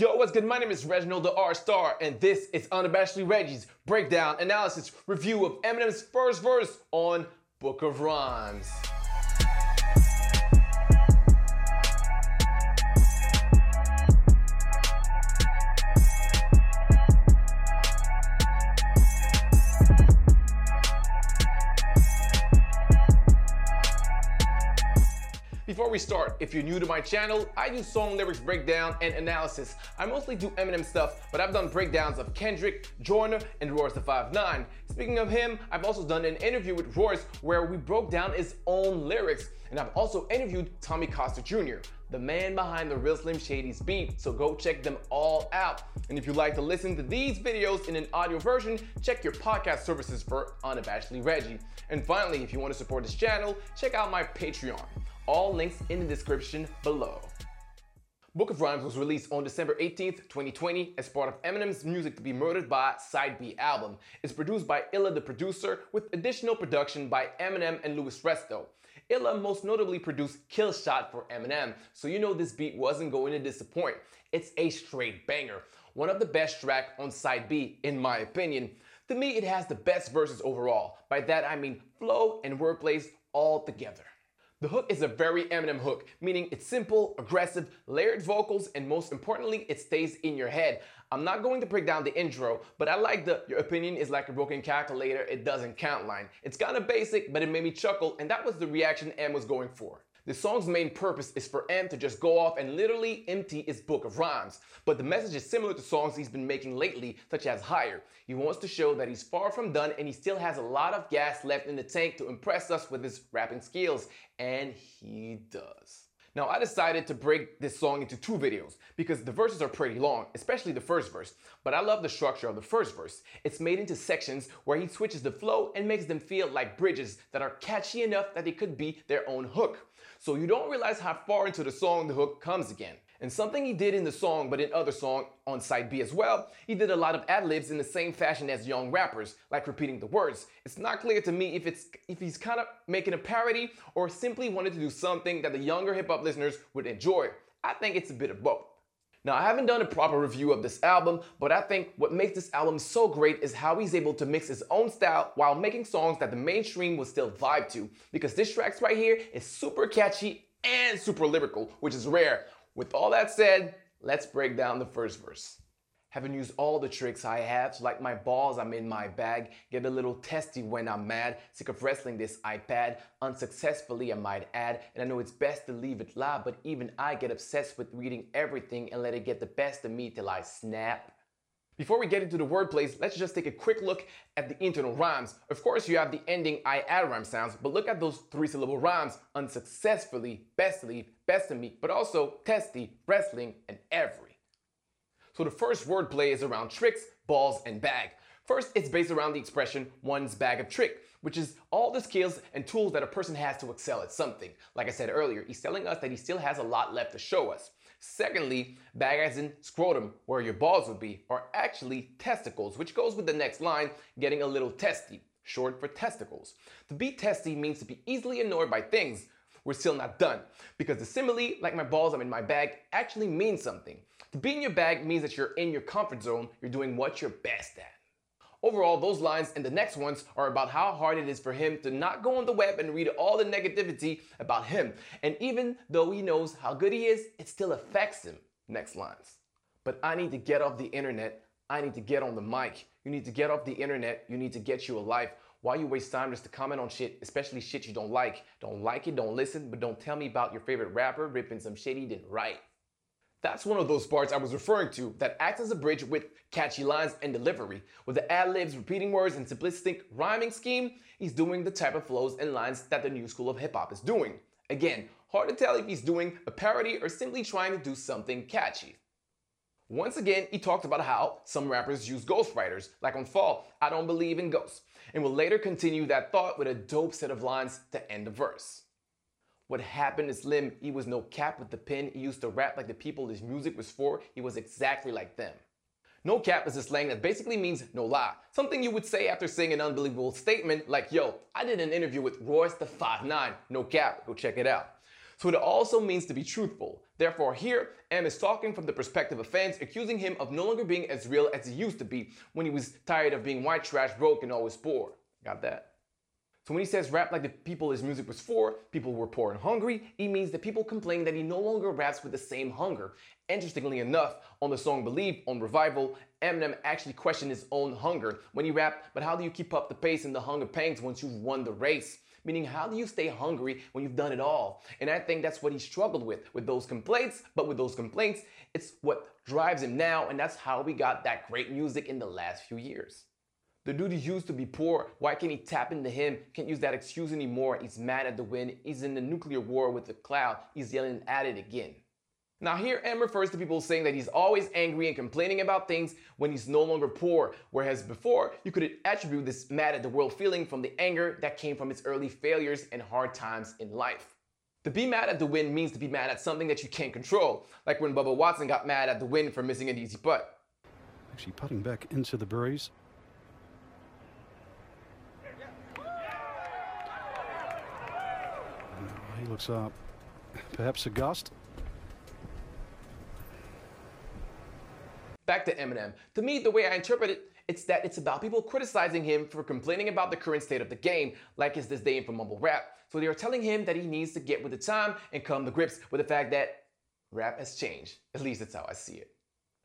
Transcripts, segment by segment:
Yo, what's good? My name is Reginald the R Star, and this is Unabashedly Reggie's breakdown, analysis, review of Eminem's first verse on Book of Rhymes. Before we start, if you're new to my channel, I do song lyrics breakdown and analysis. I mostly do Eminem stuff, but I've done breakdowns of Kendrick, Joyner, and Royce the 5'9". Speaking of him, I've also done an interview with Royce where we broke down his own lyrics, and I've also interviewed Tommy Coster Jr., the man behind the Real Slim Shady's beat, so go check them all out. And if you'd like to listen to these videos in an audio version, check your podcast services for Unabashedly Reggie. And finally, if you want to support this channel, check out my Patreon. All links in the description below. Book of Rhymes was released on December 18th, 2020 as part of Eminem's Music to be Murdered by Side B album. It's produced by Illa the producer with additional production by Eminem and Louis Resto. Illa most notably produced Kill Shot for Eminem, so you know this beat wasn't going to disappoint. It's a straight banger, one of the best track on Side B in my opinion. To me, it has the best verses overall. By that I mean flow and wordplays all together. The hook is a very Eminem hook, meaning it's simple, aggressive, layered vocals, and most importantly, it stays in your head. I'm not going to break down the intro, but I like the your opinion is like a broken calculator, it doesn't count line. It's kind of basic, but it made me chuckle, and that was the reaction M was going for. The song's main purpose is for M to just go off and literally empty his book of rhymes. But the message is similar to songs he's been making lately, such as Higher. He wants to show that he's far from done and he still has a lot of gas left in the tank to impress us with his rapping skills. And he does. Now, I decided to break this song into two videos because the verses are pretty long, especially the first verse. But I love the structure of the first verse. It's made into sections where he switches the flow and makes them feel like bridges that are catchy enough that they could be their own hook so you don't realize how far into the song the hook comes again. And something he did in the song, but in other song on side B as well, he did a lot of ad-libs in the same fashion as young rappers, like repeating the words. It's not clear to me if it's if he's kind of making a parody or simply wanted to do something that the younger hip-hop listeners would enjoy. I think it's a bit of both. Now, I haven't done a proper review of this album, but I think what makes this album so great is how he's able to mix his own style while making songs that the mainstream will still vibe to. Because this track right here is super catchy and super lyrical, which is rare. With all that said, let's break down the first verse. Haven't used all the tricks I have, so like my balls, I'm in my bag. Get a little testy when I'm mad. Sick of wrestling this iPad, unsuccessfully, I might add. And I know it's best to leave it live, but even I get obsessed with reading everything and let it get the best of me till I snap. Before we get into the wordplays, let's just take a quick look at the internal rhymes. Of course, you have the ending I add rhyme sounds, but look at those three syllable rhymes unsuccessfully, bestly, best of me, but also testy, wrestling, and every. So the first wordplay is around tricks, balls, and bag. First, it's based around the expression one's bag of trick, which is all the skills and tools that a person has to excel at something. Like I said earlier, he's telling us that he still has a lot left to show us. Secondly, bag as in scrotum, where your balls would be, are actually testicles, which goes with the next line, getting a little testy, short for testicles. To be testy means to be easily annoyed by things. We're still not done, because the simile, like my balls I'm in my bag, actually means something. To be in your bag means that you're in your comfort zone, you're doing what you're best at. Overall, those lines and the next ones are about how hard it is for him to not go on the web and read all the negativity about him. And even though he knows how good he is, it still affects him. Next lines. But I need to get off the internet. I need to get on the mic. You need to get off the internet. You need to get you a life. Why you waste time just to comment on shit, especially shit you don't like? Don't like it, don't listen, but don't tell me about your favorite rapper ripping some shit he didn't write. That's one of those parts I was referring to that acts as a bridge with catchy lines and delivery. With the ad libs, repeating words, and simplistic rhyming scheme, he's doing the type of flows and lines that the new school of hip hop is doing. Again, hard to tell if he's doing a parody or simply trying to do something catchy. Once again, he talked about how some rappers use ghostwriters, like on Fall, I don't believe in ghosts, and will later continue that thought with a dope set of lines to end the verse. What happened is Slim, he was no cap with the pen. He used to rap like the people his music was for. He was exactly like them. No cap is a slang that basically means no lie. Something you would say after saying an unbelievable statement like, yo, I did an interview with Royce the 5'9, no cap, go check it out. So it also means to be truthful. Therefore, here, M is talking from the perspective of fans, accusing him of no longer being as real as he used to be when he was tired of being white trash, broke, and always poor. Got that? So when he says rap like the people his music was for, people were poor and hungry, he means that people complain that he no longer raps with the same hunger. Interestingly enough, on the song Believe on Revival, Eminem actually questioned his own hunger when he rapped, but how do you keep up the pace and the hunger pangs once you've won the race? Meaning, how do you stay hungry when you've done it all? And I think that's what he struggled with, with those complaints. But with those complaints, it's what drives him now, and that's how we got that great music in the last few years. The dude used to be poor. Why can't he tap into him? Can't use that excuse anymore. He's mad at the wind. He's in a nuclear war with the cloud. He's yelling at it again. Now, here M refers to people saying that he's always angry and complaining about things when he's no longer poor, whereas before you could attribute this mad at the world feeling from the anger that came from his early failures and hard times in life. To be mad at the wind means to be mad at something that you can't control, like when Bubba Watson got mad at the wind for missing an easy putt. Actually, putting back into the breeze. He looks up. Perhaps a gust. Back to Eminem. To me, the way I interpret it, it's that it's about people criticizing him for complaining about the current state of the game, like his disdain for mumble rap. So they are telling him that he needs to get with the time and come to grips with the fact that rap has changed. At least that's how I see it.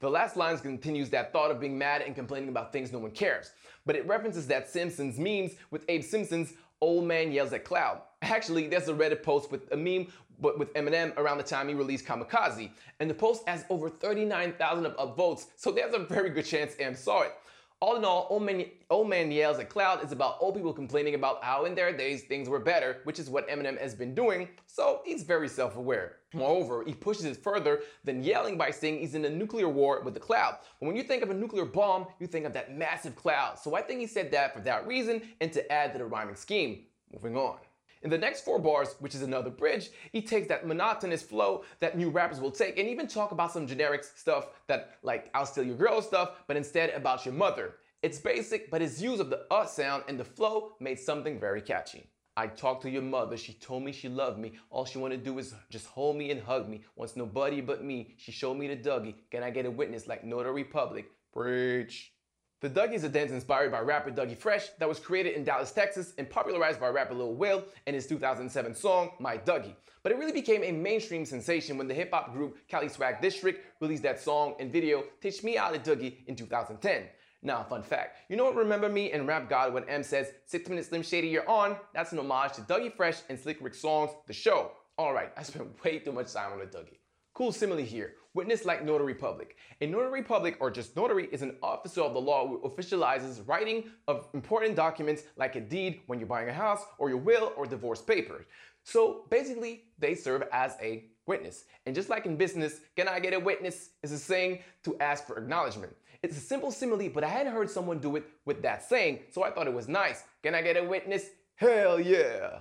The last line continues that thought of being mad and complaining about things no one cares, but it references that Simpsons memes with Abe Simpson's old man yells at cloud. Actually, there's a Reddit post with a meme but with Eminem around the time he released Kamikaze, and the post has over 39,000 of upvotes, so there's a very good chance M saw it. All in all, Old Man, Old Man Yells at Cloud is about old people complaining about how in their days things were better, which is what Eminem has been doing, so he's very self-aware. Moreover, he pushes it further than yelling by saying he's in a nuclear war with the cloud. But when you think of a nuclear bomb, you think of that massive cloud. So I think he said that for that reason and to add to the rhyming scheme. Moving on. In the next four bars, which is another bridge, he takes that monotonous flow that new rappers will take and even talk about some generic stuff that like I'll steal your girl stuff, but instead about your mother. It's basic, but his use of the uh sound and the flow made something very catchy. I talked to your mother, she told me she loved me. All she wanna do is just hold me and hug me. Wants nobody but me. She showed me the Dougie. Can I get a witness like Notary Public? Preach. The Dougie is a dance inspired by rapper Dougie Fresh that was created in Dallas, Texas and popularized by rapper Lil Will in his 2007 song, My Dougie. But it really became a mainstream sensation when the hip hop group Cali Swag District released that song and video Teach Me How to Dougie in 2010. Now, fun fact, you know what Remember Me and Rap God when M says 6 minutes Slim Shady you're on? That's an homage to Dougie Fresh and Slick Rick's songs, The Show. Alright, I spent way too much time on the Dougie. Cool simile here. Witness like notary public. A notary public, or just notary, is an officer of the law who officializes writing of important documents like a deed when you're buying a house, or your will, or divorce papers. So basically, they serve as a witness. And just like in business, can I get a witness is a saying to ask for acknowledgement. It's a simple simile, but I hadn't heard someone do it with that saying, so I thought it was nice. Can I get a witness? Hell yeah.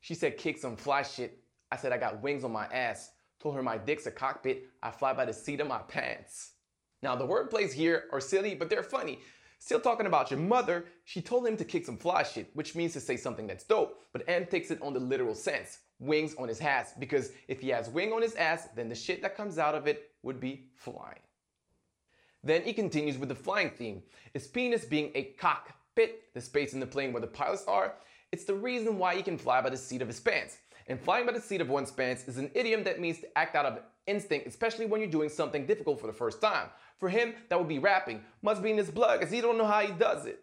She said, kick some fly shit. I said, I got wings on my ass. Told her my dick's a cockpit. I fly by the seat of my pants. Now, the wordplays here are silly, but they're funny. Still talking about your mother, she told him to kick some fly shit, which means to say something that's dope, but M takes it on the literal sense wings on his ass, because if he has wing on his ass, then the shit that comes out of it would be flying. Then he continues with the flying theme, his penis being a cockpit, the space in the plane where the pilots are. It's the reason why he can fly by the seat of his pants. And flying by the seat of one's pants is an idiom that means to act out of instinct, especially when you're doing something difficult for the first time. For him, that would be rapping. Must be in his blood, because he don't know how he does it.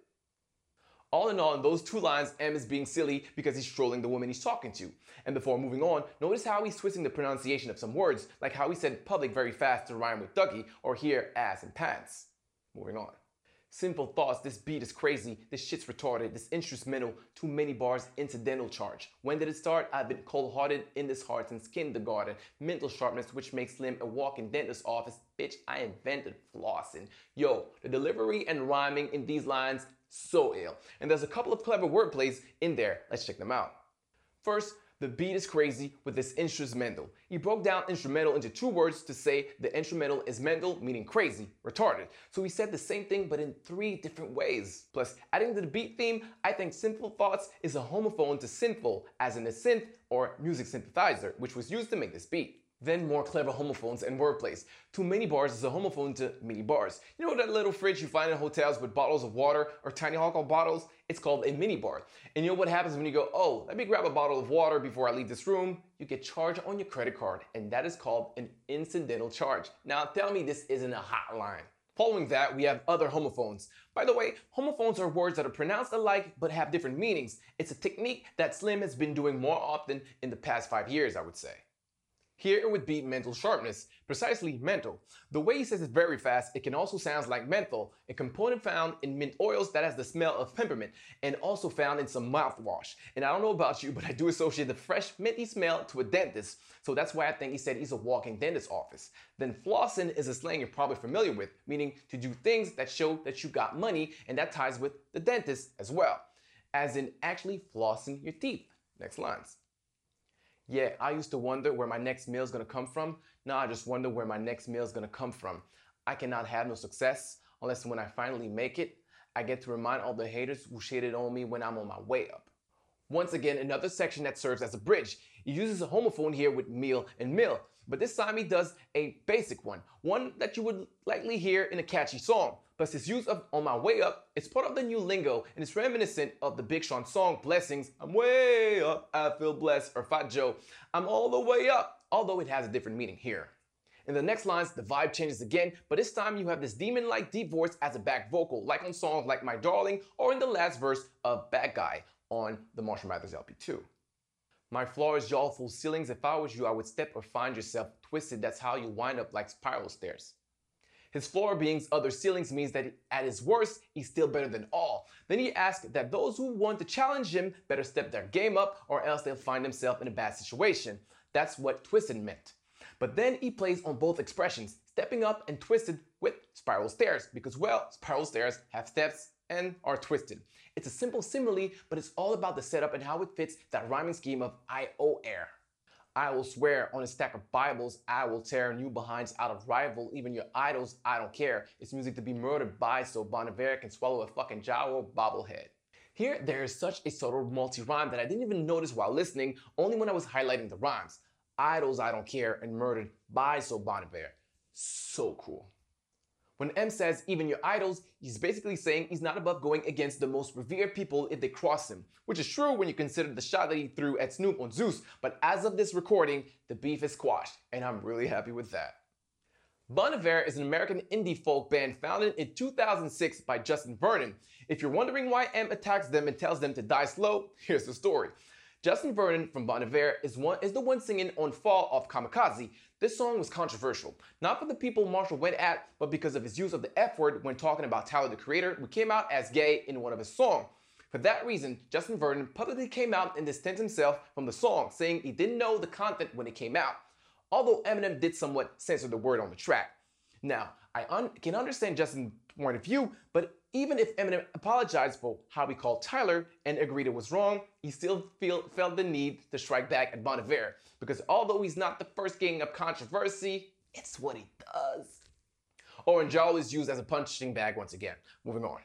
All in all, in those two lines, M is being silly because he's trolling the woman he's talking to. And before moving on, notice how he's twisting the pronunciation of some words, like how he said public very fast to rhyme with Dougie, or here ass and pants. Moving on. Simple thoughts, this beat is crazy, this shit's retarded, this instrumental, too many bars, incidental charge. When did it start? I've been cold-hearted in this heart since kindergarten. Mental sharpness, which makes Slim a walking dentist office. Bitch, I invented flossing. Yo, the delivery and rhyming in these lines, so ill. And there's a couple of clever wordplays in there. Let's check them out. First, The beat is crazy with this instrumental. He broke down instrumental into two words to say the instrumental is mental, meaning crazy, retarded. So he said the same thing but in three different ways. Plus, adding to the beat theme, I think Sinful Thoughts is a homophone to sinful, as in a synth or music synthesizer, which was used to make this beat. Then more clever homophones and wordplays. Two mini bars is a homophone to mini bars. You know that little fridge you find in hotels with bottles of water or tiny alcohol bottles? It's called a mini bar. And you know what happens when you go, oh, let me grab a bottle of water before I leave this room? You get charged on your credit card, and that is called an incidental charge. Now tell me this isn't a hotline. Following that, we have other homophones. By the way, homophones are words that are pronounced alike but have different meanings. It's a technique that Slim has been doing more often in the past five years, I would say. Here it would be mental sharpness, precisely mental. The way he says it very fast, it can also sound like menthol, a component found in mint oils that has the smell of peppermint and also found in some mouthwash. And I don't know about you, but I do associate the fresh minty smell to a dentist. So that's why I think he said he's a walking dentist office. Then flossing is a slang you're probably familiar with, meaning to do things that show that you got money and that ties with the dentist as well, as in actually flossing your teeth. Next lines. Yeah, I used to wonder where my next meal is gonna come from. Now I just wonder where my next meal is gonna come from. I cannot have no success unless when I finally make it, I get to remind all the haters who shaded on me when I'm on my way up. Once again, another section that serves as a bridge. He uses a homophone here with meal and mill, but this time he does a basic one, one that you would likely hear in a catchy song. Plus his use of On My Way Up is part of the new lingo and it's reminiscent of the Big Sean song Blessings, I'm way up, I feel blessed, or Fat Joe, I'm all the way up, although it has a different meaning here. In the next lines, the vibe changes again, but this time you have this demon-like deep voice as a back vocal, like on songs like My Darling or in the last verse of Bad Guy on the Marshall Mathers LP2. My floor is y'all full ceilings. If I was you, I would step or find yourself twisted. That's how you wind up like spiral stairs. His floor being other ceilings means that at his worst, he's still better than all. Then he asks that those who want to challenge him better step their game up or else they'll find themselves in a bad situation. That's what twisted meant. But then he plays on both expressions, stepping up and twisted with spiral stairs, because well, spiral stairs have steps and are twisted. It's a simple simile, but it's all about the setup and how it fits that rhyming scheme of I-O air. I will swear on a stack of Bibles, I will tear new behinds out of rival, even your idols, I don't care. It's music to be murdered by, so Bon Iver can swallow a fucking Jawa bobblehead. Here, there is such a subtle multi-rhyme that I didn't even notice while listening, only when I was highlighting the rhymes. Idols, I don't care, and murdered by, so Bon Iver. So cool. When M says even your idols, he's basically saying he's not above going against the most revered people if they cross him, which is true when you consider the shot that he threw at Snoop on Zeus, but as of this recording, the beef is squashed, and I'm really happy with that. Bon Iver is an American indie folk band founded in 2006 by Justin Vernon. If you're wondering why M attacks them and tells them to die slow, here's the story. Justin Vernon from Bon Iver is, one, is the one singing on Fall off Kamikaze, this song was controversial, not for the people Marshall went at, but because of his use of the F word when talking about Tyler the Creator, who came out as gay in one of his songs. For that reason, Justin Vernon publicly came out and distanced himself from the song, saying he didn't know the content when it came out. Although Eminem did somewhat censor the word on the track. Now, I un can understand Justin's point of view, but even if Eminem apologized for how he called Tyler and agreed it was wrong, he still feel, felt the need to strike back at Bon because although he's not the first king of controversy, it's what he does. Orange is used as a punching bag once again. Moving on.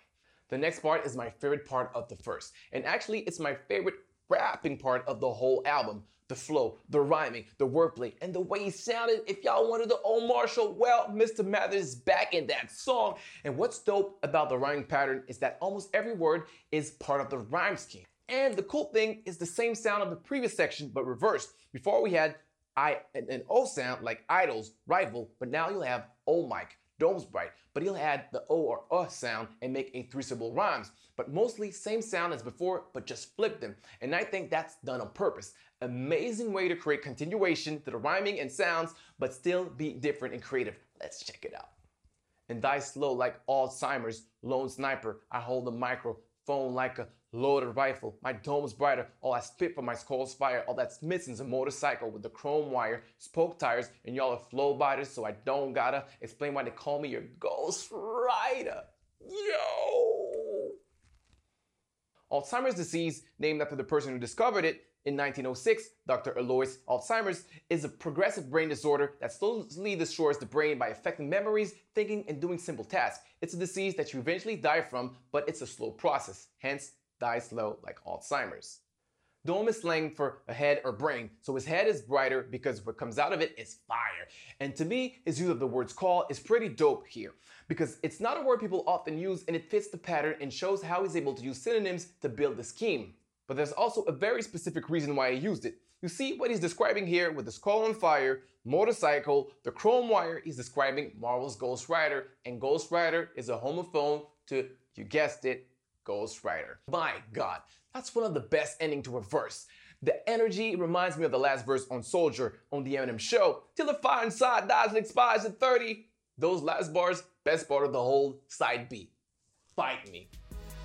The next part is my favorite part of the first, and actually it's my favorite rapping part of the whole album the flow, the rhyming, the wordplay, and the way he sounded. If y'all wanted the old Marshall, well, Mr. Mathers is back in that song. And what's dope about the rhyming pattern is that almost every word is part of the rhyme scheme. And the cool thing is the same sound of the previous section, but reversed. Before we had I an O sound like idols, rival, but now you'll have O mic, domes bright, but he'll add the O or uh sound and make a three syllable rhymes. But mostly same sound as before, but just flip them. And I think that's done on purpose. Amazing way to create continuation to the rhyming and sounds, but still be different and creative. Let's check it out. And die slow like Alzheimer's, lone sniper. I hold the microphone like a loaded rifle. My dome's brighter. All I spit from my skull's fire. All that's missing's a motorcycle with the chrome wire, spoke tires, and y'all are flow biters, so I don't gotta explain why they call me your ghost rider. Yo! Alzheimer's disease, named after the person who discovered it, in 1906, Dr. Alois Alzheimer's is a progressive brain disorder that slowly destroys the brain by affecting memories, thinking, and doing simple tasks. It's a disease that you eventually die from, but it's a slow process, hence die slow like Alzheimer's. Dome is slang for a head or brain, so his head is brighter because what comes out of it is fire. And to me, his use of the words call is pretty dope here because it's not a word people often use and it fits the pattern and shows how he's able to use synonyms to build the scheme. But there's also a very specific reason why he used it. You see what he's describing here with the skull on fire, motorcycle, the chrome wire, he's describing Marvel's Ghost Rider, and Ghost Rider is a homophone to, you guessed it, Ghostwriter. My god, that's one of the best ending to a verse. The energy reminds me of the last verse on Soldier on the Eminem show. Till the fire inside dies and expires at 30. Those last bars, best part of the whole side B. Fight me.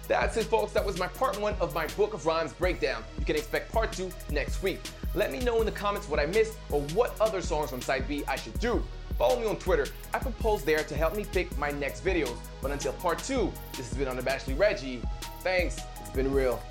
That's it, folks. That was my part one of my Book of Rhymes breakdown. You can expect part two next week. Let me know in the comments what I missed or what other songs from Side B I should do. Follow me on Twitter. I propose there to help me pick my next videos. But until part two, this has been on the Unabashedly Reggie. Thanks. It's been real.